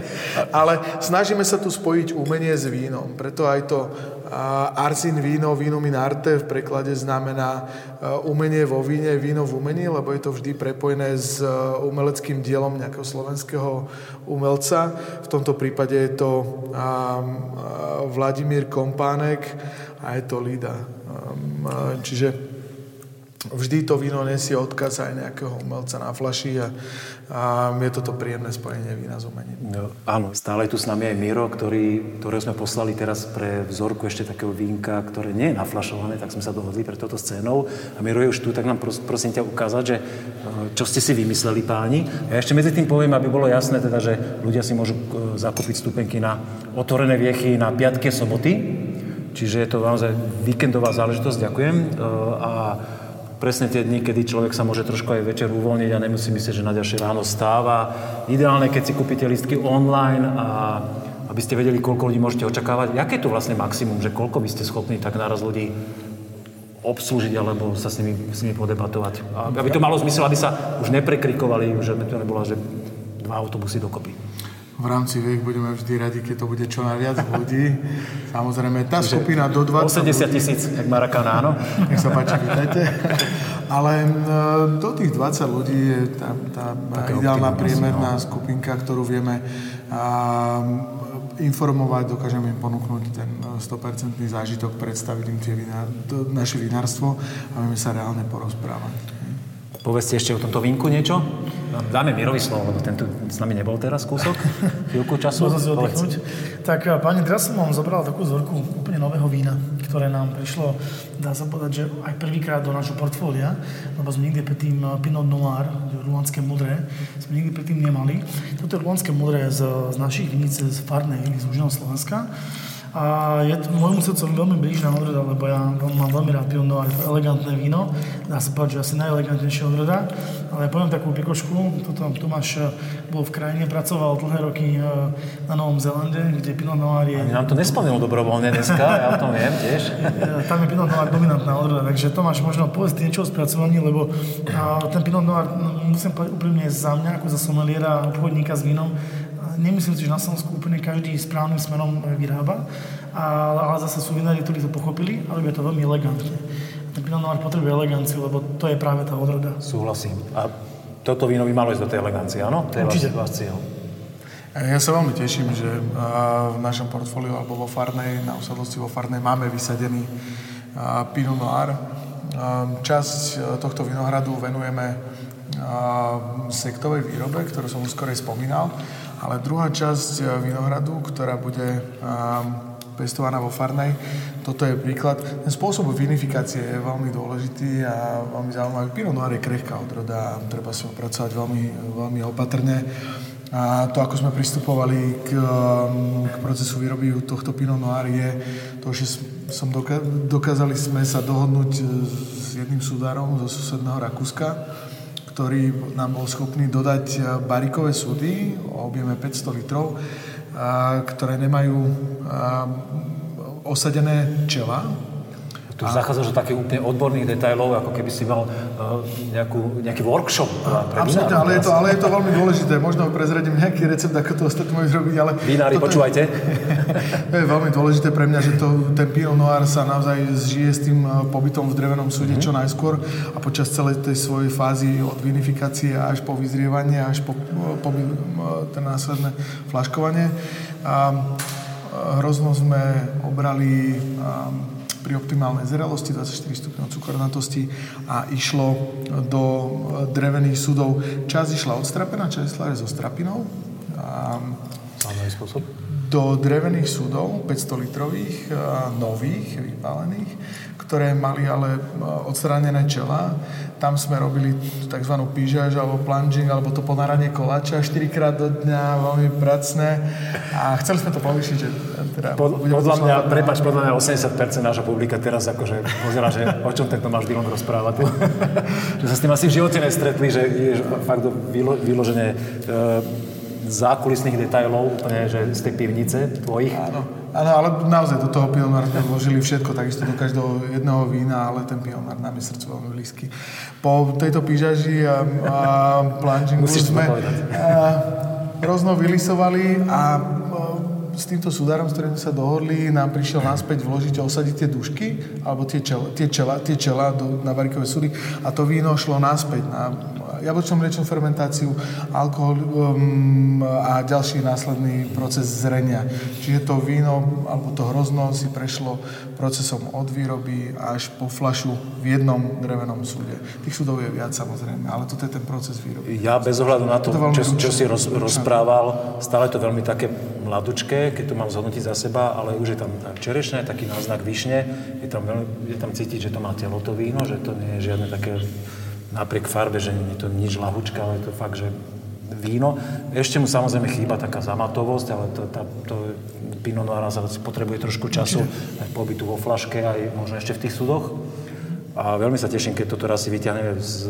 ale snažíme sa tu spojiť umenie s vínom. Preto aj to Arsin víno, víno in arte v preklade znamená uh, umenie vo víne, víno v umení, lebo je to vždy prepojené s uh, umeleckým dielom nejakého slovenského umelca. V tomto prípade je to um, Vladimír Kompánek a je to Lida. Čiže vždy to víno nesie odkaz aj nejakého umelca na flaši a, a je toto príjemné spojenie vína s umením. No, áno, stále tu s nami aj Miro, ktorý, ktorého sme poslali teraz pre vzorku ešte takého vínka, ktoré nie je naflašované, tak sme sa dohodli pre toto scénou. A Miro je už tu, tak nám pros, prosím ťa ukázať, že e, čo ste si vymysleli páni. A ešte medzi tým poviem, aby bolo jasné, teda, že ľudia si môžu e, zakúpiť stupenky na otvorené viechy na piatke soboty. Čiže je to naozaj víkendová záležitosť, ďakujem. E, a presne tie dni, kedy človek sa môže trošku aj večer uvoľniť a nemusí myslieť, že na ďalšie ráno stáva. Ideálne, keď si kúpite listky online a aby ste vedeli, koľko ľudí môžete očakávať. Aké je to vlastne maximum, že koľko by ste schopní tak naraz ľudí obslúžiť alebo sa s nimi, s nimi podebatovať. A aby to malo zmysel, aby sa už neprekrikovali, že to nebola, že dva autobusy dokopy v rámci viek budeme vždy radi, keď to bude čo najviac ľudí. Samozrejme, tá skupina do 20... 80 tisíc, jak Marakana, áno? Nech sa páči, vítajte. Ale do tých 20 ľudí je tá, tá ideálna priemerná no. skupinka, ktorú vieme a, informovať, dokážeme im ponúknuť ten 100% zážitok, predstaviť im tie vinár, naše vinárstvo a vieme sa reálne porozprávať. Povedzte ešte o tomto vínku niečo. Dáme Mirovi slovo, lebo tento s nami nebol teraz kúsok, chvíľku času. si Tak eh, pani, teraz som vám zobral takú vzorku úplne nového vína, ktoré nám prišlo, dá sa povedať, že aj prvýkrát do nášho portfólia, lebo sme nikdy predtým eh, Pinot Noir, rulanské modré, sme nikdy predtým nemali. Toto je rulanské modré z, z našich viníc z Farnej, z Južného Slovenska. A je to môjmu srdcu veľmi blížna odroda, lebo ja mám veľmi rád Pinot Noir, elegantné víno. Dá sa povedať, že asi najelegantnejšia odroda. Ale poviem takú pikošku, toto Tomáš eh, bol v krajine, pracoval dlhé roky eh, na Novom Zelande, kde Pinot Noir je... Ani nám to nespomenul dobrovoľne dneska, ja o tom viem tiež. Eh, tam je Pinot Noir dominantná odroda, takže Tomáš, možno povedz niečo o spracovaní, lebo ten Pinot Noir, no, musím povedať úprimne za mňa, ako za someliera, obchodníka s vínom, nemyslím si, že na Slovensku úplne každý správnym smerom e, vyrába, ale, ale zase sú vinári, ktorí to pochopili, ale je to veľmi elegantne. Ten Pinot Noir potrebuje eleganciu, lebo to je práve tá odroda. Súhlasím. A toto víno by malo ísť do tej elegancie, áno? To je Určite. Váš cieľ. Ja sa veľmi teším, že v našom portfóliu alebo vo Farnej, na usadlosti vo Farnej máme vysadený Pinot Noir. Časť e, tohto vinohradu venujeme sektovej výrobe, ktorú som už skorej spomínal. Ale druhá časť eh, vinohradu, ktorá bude ehm, pestovaná vo farnej. Toto je príklad. Ten spôsob vinifikácie je veľmi dôležitý a veľmi zaujímavý. Pinot Noir je krehká odroda a treba sa pracovať veľmi, veľmi opatrne. A to, ako sme pristupovali k, ehm, k procesu výroby tohto Pinot Noir je to, že som doka- dokázali sme sa dohodnúť eh, s jedným sudárom zo susedného Rakúska, ktorý nám bol schopný dodať eh, barikové súdy o objeme 500 litrov, ktoré nemajú eh, osadené čela, tu zachádzaš do takých úplne odborných detajlov, ako keby si mal uh, nejakú, nejaký workshop Absolutne, ale je, to, ale je to veľmi dôležité. Možno prezradím nejaký recept, ako to ostatní môžu zrobiť, ale... Vinári, počúvajte. Je, to je veľmi dôležité pre mňa, že to, ten Pinot Noir sa naozaj zžije s tým e, pobytom v drevenom súde mm-hmm. čo najskôr a počas celej tej svojej fázy od vinifikácie až po vyzrievanie, až po, po, po ten následné flaškovanie. A, hrozno sme obrali a, pri optimálnej zrelosti 24 stupňov cukornatosti a išlo do drevených sudov. Časť išla odstrapená, časť išla aj so strapinou. A... Zaujímavý spôsob. Do drevených súdov, 500 litrových, nových, vypálených, ktoré mali ale odstránené čela tam sme robili tzv. pížaž alebo plunging, alebo to ponáranie koláča 4 krát do dňa, veľmi pracné. A chceli sme to povýšiť, že teda... Pod, podľa mňa, na... prepač, podľa mňa 80% nášho publika teraz akože pozera, že o čom tak máš Dylan rozprávať že sa s tým asi v živote nestretli, že je fakt vylo, vyložené e, zákulisných detajlov, úplne, že z tej pivnice tvojich. Áno, áno ale naozaj do toho pionár vložili všetko, takisto do každého jedného vína, ale ten pionár nám je srdcu veľmi blízky. Po tejto pížaži a, a plungingu sme a, rozno vylisovali a s týmto súdarom, s ktorým sa dohodli, nám prišiel naspäť vložiť a osadiť tie dušky, alebo tie čela, tie čela, tie čela do, na barikové súdy a to víno šlo naspäť na jablčnú mliečnú fermentáciu, alkohol um, a ďalší následný proces zrenia. Čiže to víno alebo to hrozno si prešlo procesom od výroby až po flašu v jednom drevenom súde. Tých súdov je viac samozrejme, ale toto je ten proces výroby. Ja bez ohľadu na to, to čo, čo si roz, rozprával, stále to veľmi také mladučké, keď to mám zhodnotiť za seba, ale už je tam čerešné, taký náznak višne, je tam, veľmi, je tam cítiť, že to má telo to víno, že to nie je žiadne také napriek farbe, že nie je to nič lahučka, ale je to fakt, že víno. Ešte mu samozrejme chýba taká zamatovosť, ale to, tá, to Pinot Noir potrebuje trošku času aj pobytu vo flaške, aj možno ešte v tých súdoch. A veľmi sa teším, keď toto raz si vyťahneme z,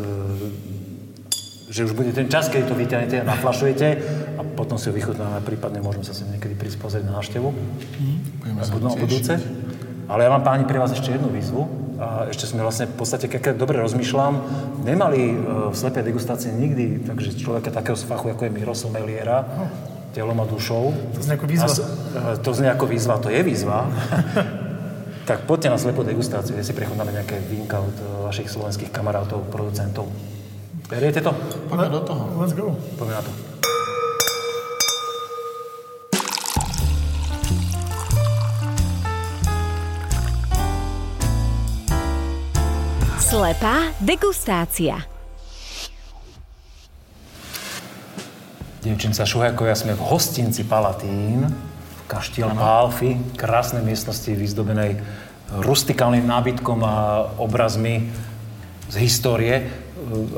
že už bude ten čas, keď to vyťahnete a naflašujete a potom si ho vychutnáme, prípadne môžeme sa sem niekedy prísť pozrieť na návštevu. Mm. Budú budúce. Ale ja mám páni pre vás ešte jednu výzvu a ešte sme vlastne v podstate, keď dobre rozmýšľam, nemali e, v slepej degustácii nikdy takže človeka takého z fachu, ako je Miro Someliera, telom a dušou. To znie ako výzva. A, e, to znie ako výzva, to je výzva. tak poďte na slepú degustáciu, kde si prechodáme nejaké vínka od e, vašich slovenských kamarátov, producentov. Beriete to? Poďme do toho. Let's go. Poďme na to. Slepá degustácia. Dievčinca Šuhajkovia, sme v hostinci Palatín, v Kaštiel Pálfy, krásnej miestnosti vyzdobenej rustikálnym nábytkom a obrazmi z histórie.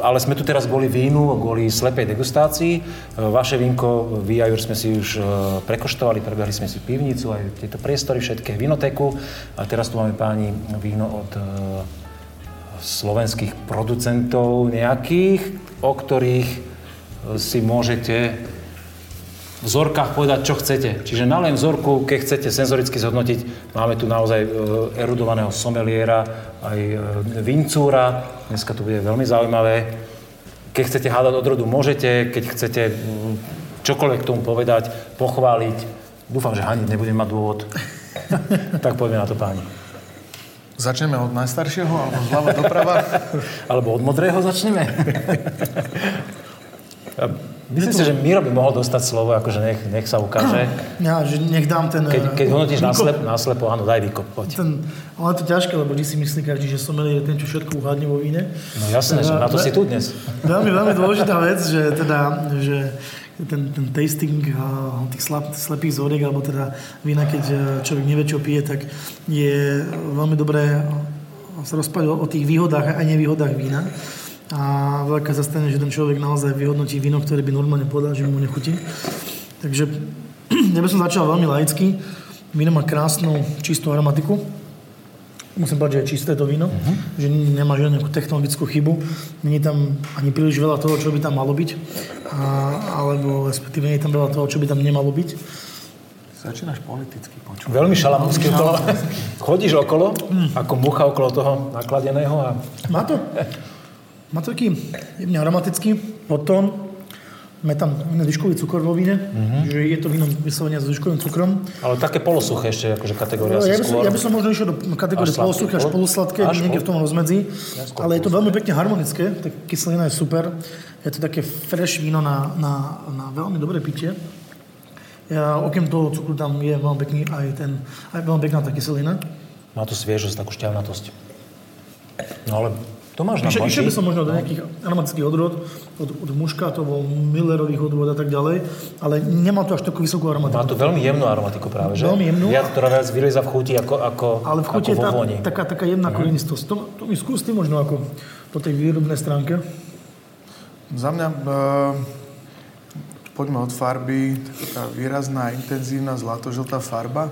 Ale sme tu teraz kvôli vínu, kvôli slepej degustácii. Vaše vínko, Vijajur, sme si už e, prekoštovali, prebehli sme si pivnicu, aj tieto priestory, všetké vinoteku. A teraz tu máme páni víno od e, slovenských producentov nejakých, o ktorých e, si môžete v vzorkách povedať, čo chcete. Čiže na len vzorku, keď chcete senzoricky zhodnotiť, máme tu naozaj e, erudovaného someliéra, aj e, vincúra. Dneska to bude veľmi zaujímavé. Keď chcete hádať od rodu, môžete. Keď chcete čokoľvek k tomu povedať, pochváliť. Dúfam, že haniť nebudem mať dôvod. tak poďme na to, páni. Začneme od najstaršieho, alebo zľava doprava? alebo od modrého začneme? Myslím si, že Miro by mohol dostať slovo, akože nech, nech sa ukáže. Ja, že nech dám ten... Keď, keď hodnotíš naslep, naslepo, áno, daj výkop, poď. Ten, ale to ťažké, lebo vždy si myslí každý, že sommelier je ten, čo všetko uhádne vo víne. No jasné, že na to si tu dnes. Veľmi, veľmi dôležitá vec, že teda, že ten, ten tasting tých slab, slepých zoriek, alebo teda vína, keď e, človek nevie, čo pije, tak je veľmi dobré sa rozprávať o tých výhodách a nevýhodách vína. A veľká sa že ten človek naozaj vyhodnotí víno, ktoré by normálne povedal, že mu nechutí. Takže ja by som začal veľmi laicky. Víno má krásnu, čistú aromatiku musím povedať, že je čisté to víno, uh-huh. že nemá žiadnu technologickú chybu, není tam ani príliš veľa toho, čo by tam malo byť, a, alebo respektíve nie je tam veľa toho, čo by tam nemalo byť. Začínaš politicky počúvať. Veľmi šalamúnsky okolo. Chodíš okolo, mm. ako mucha okolo toho nakladeného. A... Má to. Má to taký jemne aromatický podtón, Máme tam dyškový cukor vo víne, uh-huh. že je to víno vyslovene s dyškovým cukrom. Ale také polosuché ešte, akože kategória no, ja by, som, ja by som možno išiel do kategórie polosuché až polosladké, až niekde v tom rozmedzi. Ale je to veľmi pekne harmonické, tak kyselina je super. Je to také fresh víno na, na, na veľmi dobré pitie. Ja, okrem toho cukru tam je veľmi pekný aj ten, aj veľmi pekná tá kyselina. Má to sviežosť, takú šťavnatosť. No ale To máš na Išiel, išiel by som možno do nejakých aromatických odrôd, od, od muškátov, Millerových odrôd a tak ďalej, ale nemá to až takú vysokú Má aromatiku. to veľmi jemnú aromatiku práve, že? Veľmi jemnú. Viac, ktorá viac vylieza v chuti ako, ako, Ale v chuti je tá, taká, taká jemná Mhm. korenistosť. To, to mi skús ty možno ako po tej výrobnej stránke. Za mňa, e, poďme od farby, taká výrazná, intenzívna, zlatožltá farba.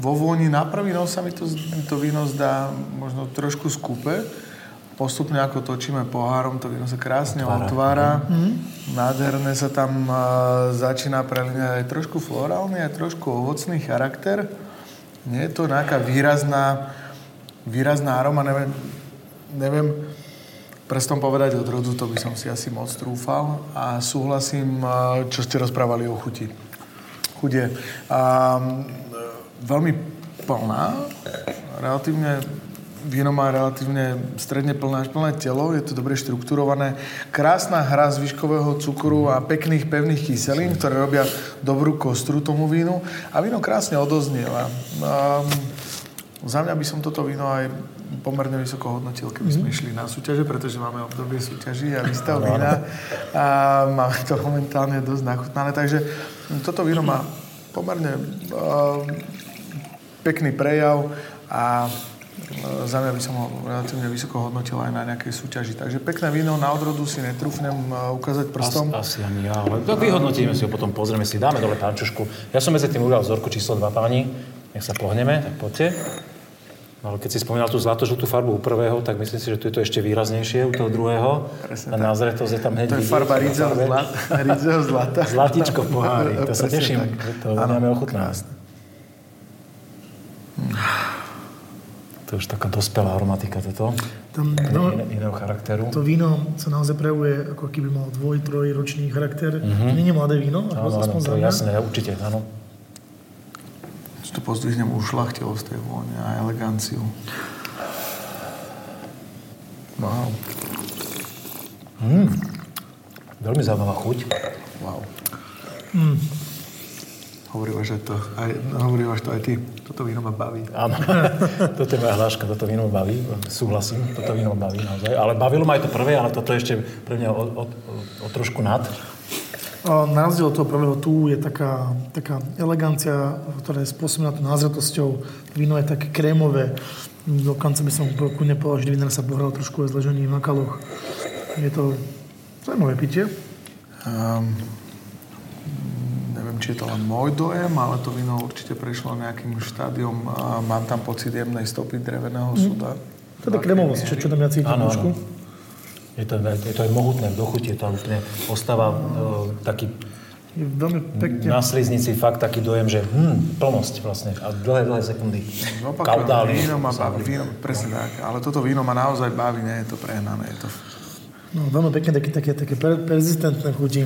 Vo vôni na prvý nos sa mi to, mi to víno zdá možno trošku skúpe. Postupne ako točíme pohárom, to víno sa krásne otvára. Nádherné sa tam e, začína preliňať aj trošku florálny, aj trošku ovocný charakter. Nie je to nejaká výrazná, výrazná aroma, neviem, neviem prstom povedať odrodu, to by som si asi moc trúfal. A súhlasím, e, čo ste rozprávali o chuti. Chuť je a, e, veľmi plná, relatívne Víno má relatívne stredne plné až plné telo, je to dobre štrukturované. Krásna hra zvyškového cukru a pekných pevných kyselín, ktoré robia dobrú kostru tomu vínu. A víno krásne odoznieva. Um, za mňa by som toto víno aj pomerne vysoko hodnotil, keby sme išli na súťaže, pretože máme obdobie súťaží a výstav vína a máme to momentálne dosť nachutnané. Takže toto víno má pomerne um, pekný prejav a za mňa by som ho relatívne vysoko hodnotil aj na nejakej súťaži. Takže pekné víno na odrodu si netrúfnem e, ukázať prstom. Asi, asi ani ja, ale tak vyhodnotíme si ho potom, pozrieme si, dáme dole pánčušku. Ja som medzi tým udal vzorku číslo 2 páni, nech sa pohneme, tak poďte. No, ale keď si spomínal tú zlatožltú farbu u prvého, tak myslím si, že tu je to ešte výraznejšie u toho druhého. Presne A názretosť je tam hneď To je vidieť, farba na Ridzeho zlata. Zlatičko v pohári, to sa teším, tak. že to budeme ochutnať. To je už taká dospelá aromatika toto. Tam, no, Iné, iného charakteru. to víno sa naozaj prejavuje, ako keby mal dvoj, troj ročný charakter. Mm-hmm. Je mladé víno. Áno, áno, aspoň to za je mňa. jasné, určite, áno. Si to pozdvihnem ušlachtilosť tej vône a eleganciu. Wow. Veľmi zaujímavá chuť. Wow. Hovoríš, že to aj, hovoríš to aj ty. Toto víno ma baví. Áno, toto je moja hláška, toto víno ma baví, súhlasím, toto víno ma baví naozaj. Ale bavilo ma aj to prvé, ale toto je ešte pre mňa o, o, o trošku nad. Na rozdiel od toho prvého tu je taká, taká elegancia, ktorá je spôsobená tú názretosťou. Víno je také krémové. Dokonca by som kľudne povedal, že vinár sa pohral trošku aj s ležením na kaloch. Je to zaujímavé pitie. Um, neviem, či je to len môj dojem, ale to víno určite prešlo nejakým štádiom. Mám tam pocit jemnej stopy dreveného suda. To je tá krémovosť, čo, čo tam ja cítim Áno, áno. Je to, je to aj mohutné v dochuti, je to úplne ostáva e, taký Je veľmi pekne. na sliznici fakt taký dojem, že hm, plnosť vlastne a dlhé, dlhé sekundy. Kaudálne. víno ma baví, víno, presne tak. Ale toto víno ma naozaj baví, nie je to prehnané. Je to No, veľmi pekne také, také, také per, persistentné chuti.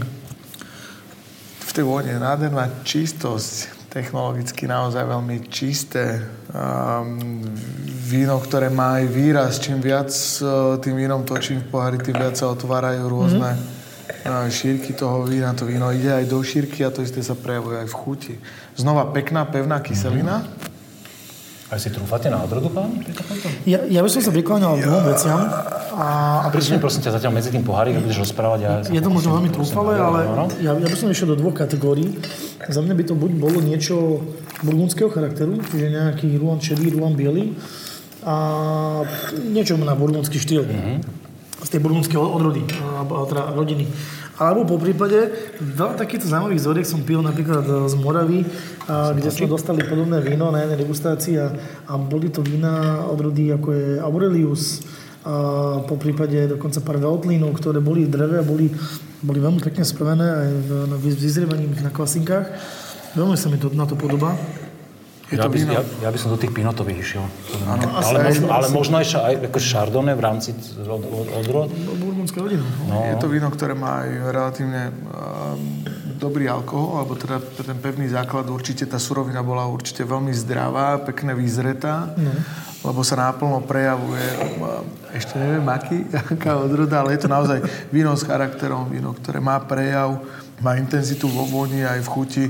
Tej vône je nádherná čistosť, technologicky naozaj veľmi čisté. Um, víno, ktoré má aj výraz. Čím viac uh, tým vínom točím v pohári, tým viac sa otvárajú rôzne mm-hmm. šírky toho vína. To víno ide aj do šírky a to isté sa prejavuje aj v chuti. Znova pekná, pevná kyselina. Aj si trúfate na odrodu, pán? Ja, ja by som sa prikláňal k dvom veciam. A, a Prisne, prosím ťa, zatiaľ medzi tým pohárikom budeš rozprávať. Ja Je to možno veľmi trúfale, ale áno. ja, ja by som išiel do dvoch kategórií. Za mňa by to buď bolo niečo burgundského charakteru, čiže nejaký ruan šedý, ruan biely a niečo na burgundský štýl. Z tej burgundskej odrody, teda rodiny. Alebo po prípade, veľa takýchto zaujímavých zoriek som pil napríklad e, z Moravy, a, kde sme dostali podobné víno na jednej degustácii a, a boli to vína odrody ako je Aurelius, a po prípade dokonca pár Veltlínov, ktoré boli v dreve a boli, boli veľmi pekne spravené aj v, na vyzrievaním na kvasinkách. Veľmi sa mi to na to podobá. Je Ja by, ja, ja by som do tých pinotových išiel. Áno, ale, možno, aj- ale možno aj, ša- aj ako šardone v rámci od, od, odrod. Burgundská rodina. No. Je to víno, ktoré má aj relatívne um, dobrý alkohol, alebo teda ten pevný základ, určite tá surovina bola určite veľmi zdravá, pekne vyzretá, no. Lebo sa náplno prejavuje, ešte neviem aký, aká odroda, ale je to naozaj víno s charakterom, víno, ktoré má prejav, má intenzitu vo voni aj v chuti.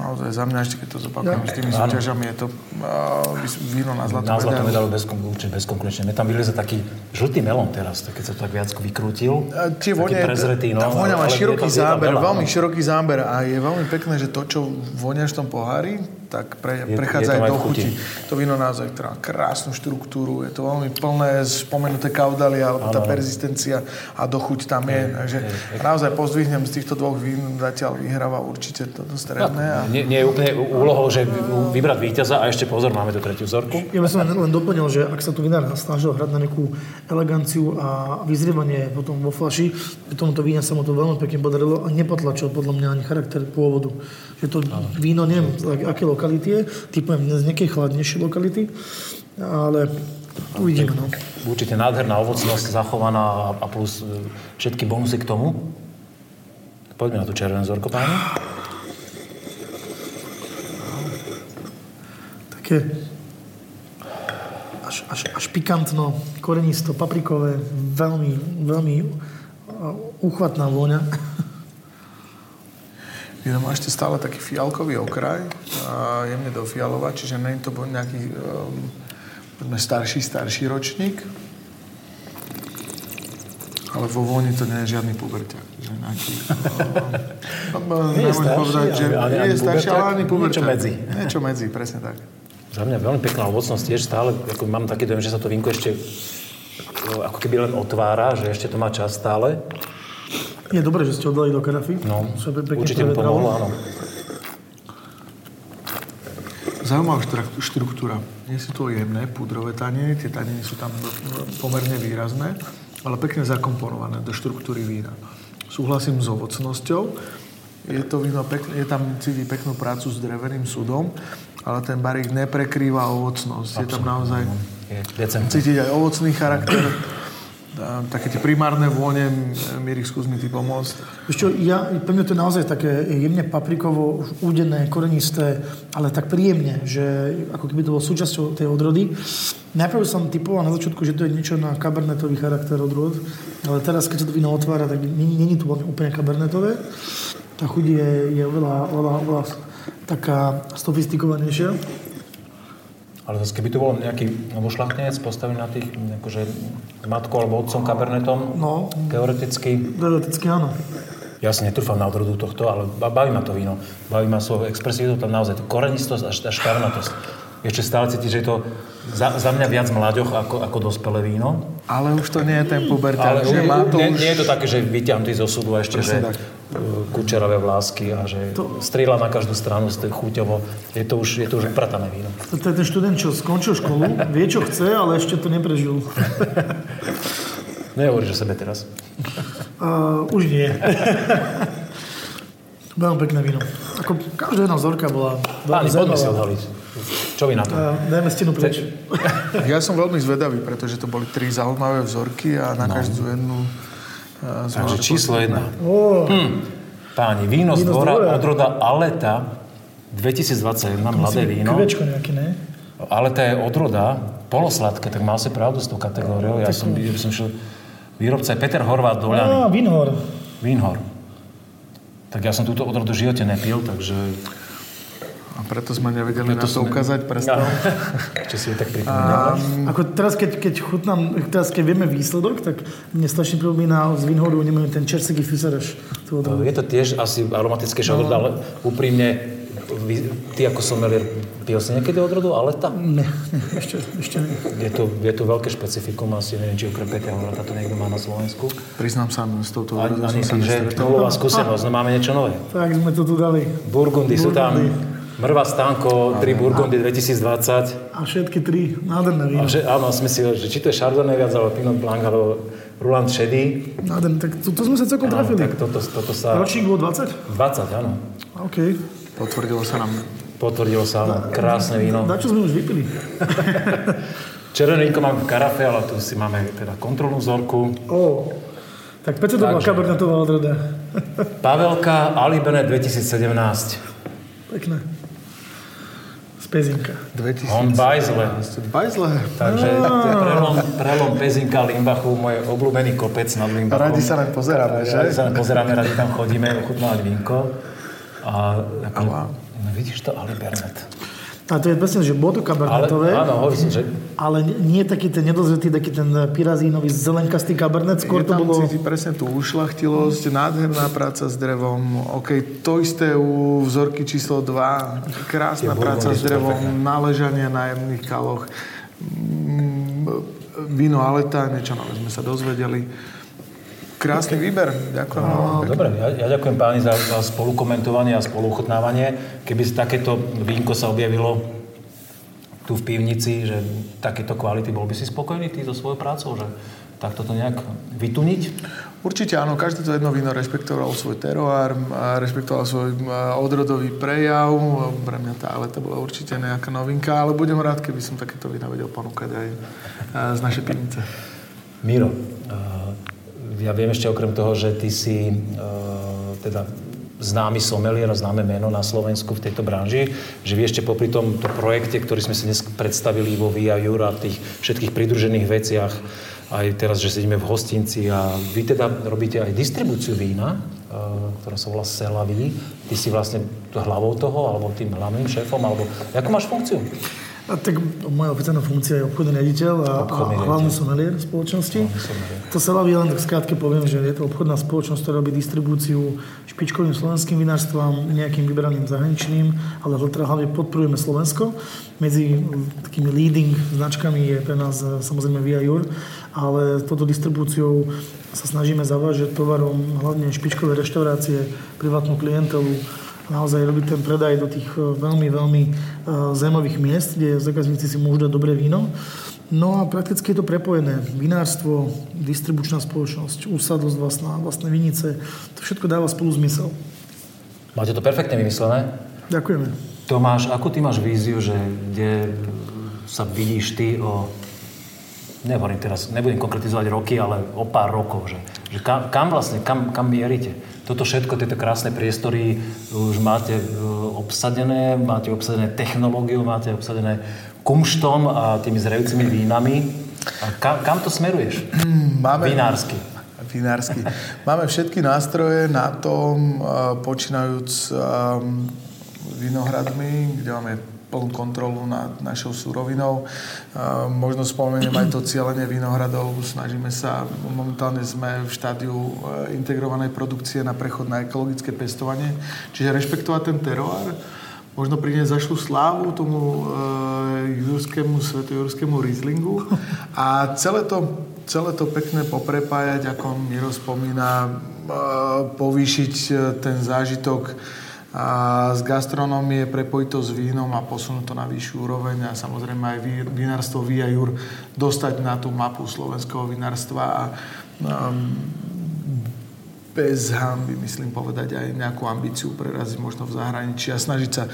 naozaj za mňa ešte keď to zopakujem s tými súťažami, je to uh, víno na zlatú Na zlatú medailu. bez, určite bezkonkurenčne. Mne tam vyleze taký žltý melón teraz, keď sa to tak viac vykrútil. A Tie vone, prezretý, no, tá voňa má široký záber, veľa, veľmi no. široký záber a je veľmi pekné, že to, čo voňaš v tom pohári, tak pre, Je- prechádza je aj do chuti. chuti. To víno naozaj má krásnu štruktúru, je to veľmi plné, spomenuté kaudaly, alebo tá persistencia a do chuť tam je. Takže naozaj pozdvihnem z týchto dvoch vín, zatiaľ vyhráva určite toto stredné. A... Nie, nie je úplne úlohou, že vy- vybrať víťaza a ešte pozor, máme tu tretiu vzorku. Ja by som len, len doplnil, že ak sa tu vinár snažil hrať na nejakú eleganciu a vyzrievanie potom vo flaši, tomuto vína sa mu to veľmi pekne podarilo a nepotlačil podľa mňa ani charakter pôvodu. Že to víno, neviem, aké lokality je, typujem z nejakej chladnejšej lokality, ale uvidíme. No. Určite nádherná ovocnosť zachovaná a- plus e, všetky bonusy k tomu. Poďme na tú červenú vzorku, páni. Také až, až, až pikantno, korenisto, paprikové, veľmi, veľmi a, uchvatná vôňa. Víno má ešte stále taký fialkový okraj, a jemne do fialova, čiže nie je to bol nejaký um, starší, starší ročník. Ale vo vôni to nie je žiadny puberťak. Že nejaký, um, Nie je starší, povedať, že ale- ale nie je ani starší, ale ani puberťak. niečo medzi. Niečo medzi, presne tak. Za mňa veľmi pekná ovocnosť tiež stále, ako mám taký dojem, že sa to vínko ešte ako keby len otvára, že ešte to má čas stále. Je dobré, že ste ho dali do karafy. No, pekne určite mi pomohlo, áno. Zaujímavá štruktúra. Nie sú to jemné, pudrové taniny, tie taniny sú tam pomerne výrazné, ale pekne zakomponované do štruktúry vína. Súhlasím s ovocnosťou. Je to víno pekné, je tam cíti peknú prácu s dreveným súdom, ale ten barík neprekrýva ovocnosť. Je tam naozaj Je decentný. cítiť aj ovocný charakter. Také tie primárne vône, Mirik, skús mi ty pomôcť. Čo, ja, pre mňa to je naozaj také jemne paprikovo, už údené, korenisté, ale tak príjemne, že ako keby to bolo súčasťou tej odrody. Najprv som typoval na začiatku, že to je niečo na kabernetový charakter odrod, ale teraz, keď sa to víno otvára, tak není to úplne kabernetové. Tá chuť je, je oveľa, oveľa, oveľa taká sofistikovanejšia. Ale zase, keby to bol nejaký novošľachtenec postavený na tých, akože matkou alebo otcom kabernetom, No. teoreticky, Teoreticky áno. ja si netrúfam na odrodu tohto, ale ba- baví ma to víno. Baví ma svojou expresivitou, tam naozaj to korenistosť a šťavnatosť. Ešte stále cíti, že je to za, za mňa viac mlaďoch ako, ako dospelé víno. Ale už to nie je ten puberťák, Ale že má to nie, už... nie je to také, že vyťahnutý zo súdu a ešte, že Presne tak. Kučeravé vlásky a že to... strieľa na každú stranu z tej chuťovo. Je to už, je to už upratané víno. To je ten študent, čo skončil školu, vie, čo chce, ale ešte to neprežil. Nehovoríš o sebe teraz. Uh, už nie. Veľmi pekné víno. Ako každá jedna vzorka bola Páni, poďme si odhaliť. Čo vy na to? Uh, dajme stenu preč. Ja som veľmi zvedavý, pretože to boli tri zaujímavé vzorky a na každú jednu uh, Takže číslo jedna. Ó, Páni, víno z Víno z dvora, dvora. odroda Aleta 2021, mladé víno. Kvečko nejaké, ne? Aleta je odroda, polosladké, tak má asi pravdu s tou kategóriou. Ja som, ja som šiel, výrobca je Peter Horvát Doľany, Á, Vinhor. Vínhor. Tak ja som túto odrodu v živote nepil, takže... A preto sme nevedeli na Preto to sme- ukázať prstom. Čo si tak pripomínal. Ako teraz, keď, keď chutnám, teraz keď vieme výsledok, tak mne strašne pripomína z Vinhoru, nemáme ten čerseký fysereš. tú odrodu. Je to tiež asi aromatickejšia odroda, ale úprimne, vy, ty ako somelier, pil si niekedy odrodu Aleta? Ne, ne, ešte, ešte ne. Je to, je to veľké špecifikum, asi neviem, či okrem Petra Horváta to niekto má na Slovensku. Priznám sa, s touto Ani, som sa že nestretol. nulová skúsenosť, no máme niečo nové. Tak sme to tu dali. Burgundy, sú tam Burgundy. Mrva Stanko, 3 Burgundy 2020. A všetky tri nádherné A víno. že, áno, sme si že či to je Chardonnay viac, alebo Pinot Blanc, alebo Ruland Šedý. Nádherné, tak tu, tu sme sa celkom Áno, trafili. tak toto, toto sa... Ročník bol 20? 20, áno. OK. Potvrdilo sa nám. Potvrdilo sa, áno. Krásne víno. Na čo sme už vypili? Červené vínko máme v karafe, ale tu si máme teda kontrolnú vzorku. Ó. Tak prečo to bola kabernetová odroda? Pavelka Alibene 2017. Pekné. Z Pezinka. 2000. On Bajzle. Bajzle. Takže prelom, prelom Pezinka Limbachu, môj obľúbený kopec nad Limbachom. Radi sa len pozeráme, že? Radi sa len pozeráme, radi tam chodíme ochutnávať vínko. A ako, Áno. vidíš to, Ali Bernet. A to je presne, že bolo to kabernetové. Ale, áno, hovorím že... Ale nie taký ten nedozretý, taký ten pirazínový zelenkastý kabernet, skôr je to bolo... cítiť presne tú ušlachtilosť, nádherná práca s drevom. OK, to isté u vzorky číslo 2. Krásna Tie práca s drevom, náležanie na jemných kaloch. Mm, Víno Aleta, niečo nové sme sa dozvedeli. Krásny výber, ďakujem. No, dobre, ja, ja ďakujem páni za, za spolukomentovanie a spoluchutnávanie. Keby takéto vínko sa objavilo tu v pivnici, že takéto kvality, bol by si spokojný ty so svojou prácou, že takto to nejak vytuniť? Určite áno, každé to jedno víno rešpektovalo svoj teroár, rešpektovalo svoj odrodový prejav. Pre mňa tá ale to bola určite nejaká novinka, ale budem rád, keby som takéto vína vedel ponúkať aj z našej pivnice. Miro, ja viem ešte okrem toho, že ty si uh, teda známy somelier a známe meno na Slovensku v tejto branži, že vy ešte popri tomto projekte, ktorý sme si dnes predstavili vo Via Jura, v tých všetkých pridružených veciach, aj teraz, že sedíme v hostinci a vy teda robíte aj distribúciu vína, uh, ktorá sa volá Selaví. Ty si vlastne hlavou toho, alebo tým hlavným šéfom, alebo akú máš funkciu? A tak moja oficiálna funkcia je obchodný riaditeľ a, Obchodný a hlavný somelier spoločnosti. somelier. To sa lavie len tak skrátke poviem, že je to obchodná spoločnosť, ktorá robí distribúciu špičkovým slovenským vinárstvom, nejakým vyberaným zahraničným, ale hlavne podporujeme Slovensko. Medzi takými leading značkami je pre nás eh, samozrejme Via Jur, ale touto distribúciou sa snažíme zavážať tovarom hlavne špičkové reštaurácie, privátnu klientelu, naozaj robiť ten predaj do tých e, veľmi, veľmi e, zaujímavých miest, kde zákazníci si môžu dať dobré víno. No a prakticky je to prepojené. Vinárstvo, distribučná spoločnosť, úsadosť vlastná, vlastné vinice, to všetko dáva spolu zmysel. Máte to perfektne vymyslené. Ďakujeme. Tomáš, ako ty máš víziu, že kde sa vidíš ty o... Nehovorím teraz, nebudem konkretizovať roky, ale o pár rokov, že, že kam, kam vlastne, kam, kam mierite? Toto všetko, tieto krásne priestory už máte e, obsadené, máte obsadené technológiou, máte obsadené kumštom a tými zrejúcimi vínami. A kam, kam to smeruješ? Máme, Vinársky. Vinársky. Máme všetky nástroje na tom, uh, počínajúc um, vinohradmi, kde máme plnú kontrolu nad našou súrovinou. Možno spomeniem aj to cieľenie vinohradov. Snažíme sa, momentálne sme v štádiu uh, integrovanej produkcie na prechod na ekologické pestovanie, čiže rešpektovať ten teroár, možno priniesť zašlu slávu tomu e, jurskému, svetojurskému Rieslingu a celé to, celé to pekne poprepájať, ako Miro spomína, e, povýšiť e, ten zážitok a z gastronómie prepojiť to s vínom a posunúť to na vyššiu úroveň a samozrejme aj vinárstvo Via Jur dostať na tú mapu slovenského vinárstva a um, bez hamby, myslím povedať, aj nejakú ambíciu preraziť možno v zahraničí a snažiť sa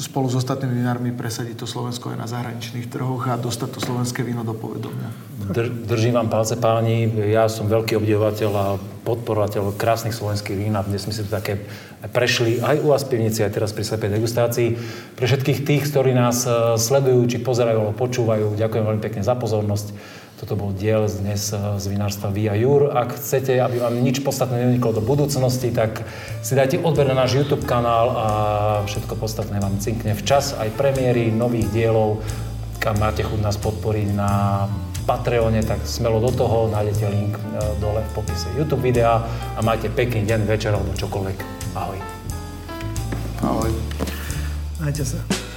spolu s ostatnými vinármi presadiť to Slovensko aj na zahraničných trhoch a dostať to slovenské víno do povedomia. Dr- držím vám palce páni, ja som veľký obdivovateľ a podporovateľ krásnych slovenských vín a dnes si to také prešli aj u vás pivnici, aj teraz pri slepej degustácii. Pre všetkých tých, ktorí nás e, sledujú, či pozerajú alebo počúvajú, ďakujem veľmi pekne za pozornosť. Toto bol diel dnes e, z vinárstva Via Jur. Ak chcete, aby vám nič podstatné nevniklo do budúcnosti, tak si dajte odber na náš YouTube kanál a všetko podstatné vám cinkne včas. Aj premiéry nových dielov, kam máte chuť nás podporiť na Patreone, tak smelo do toho, nájdete link e, dole v popise YouTube videa a majte pekný deň, večer alebo čokoľvek. Ahoj. Ahoj. Majte sa.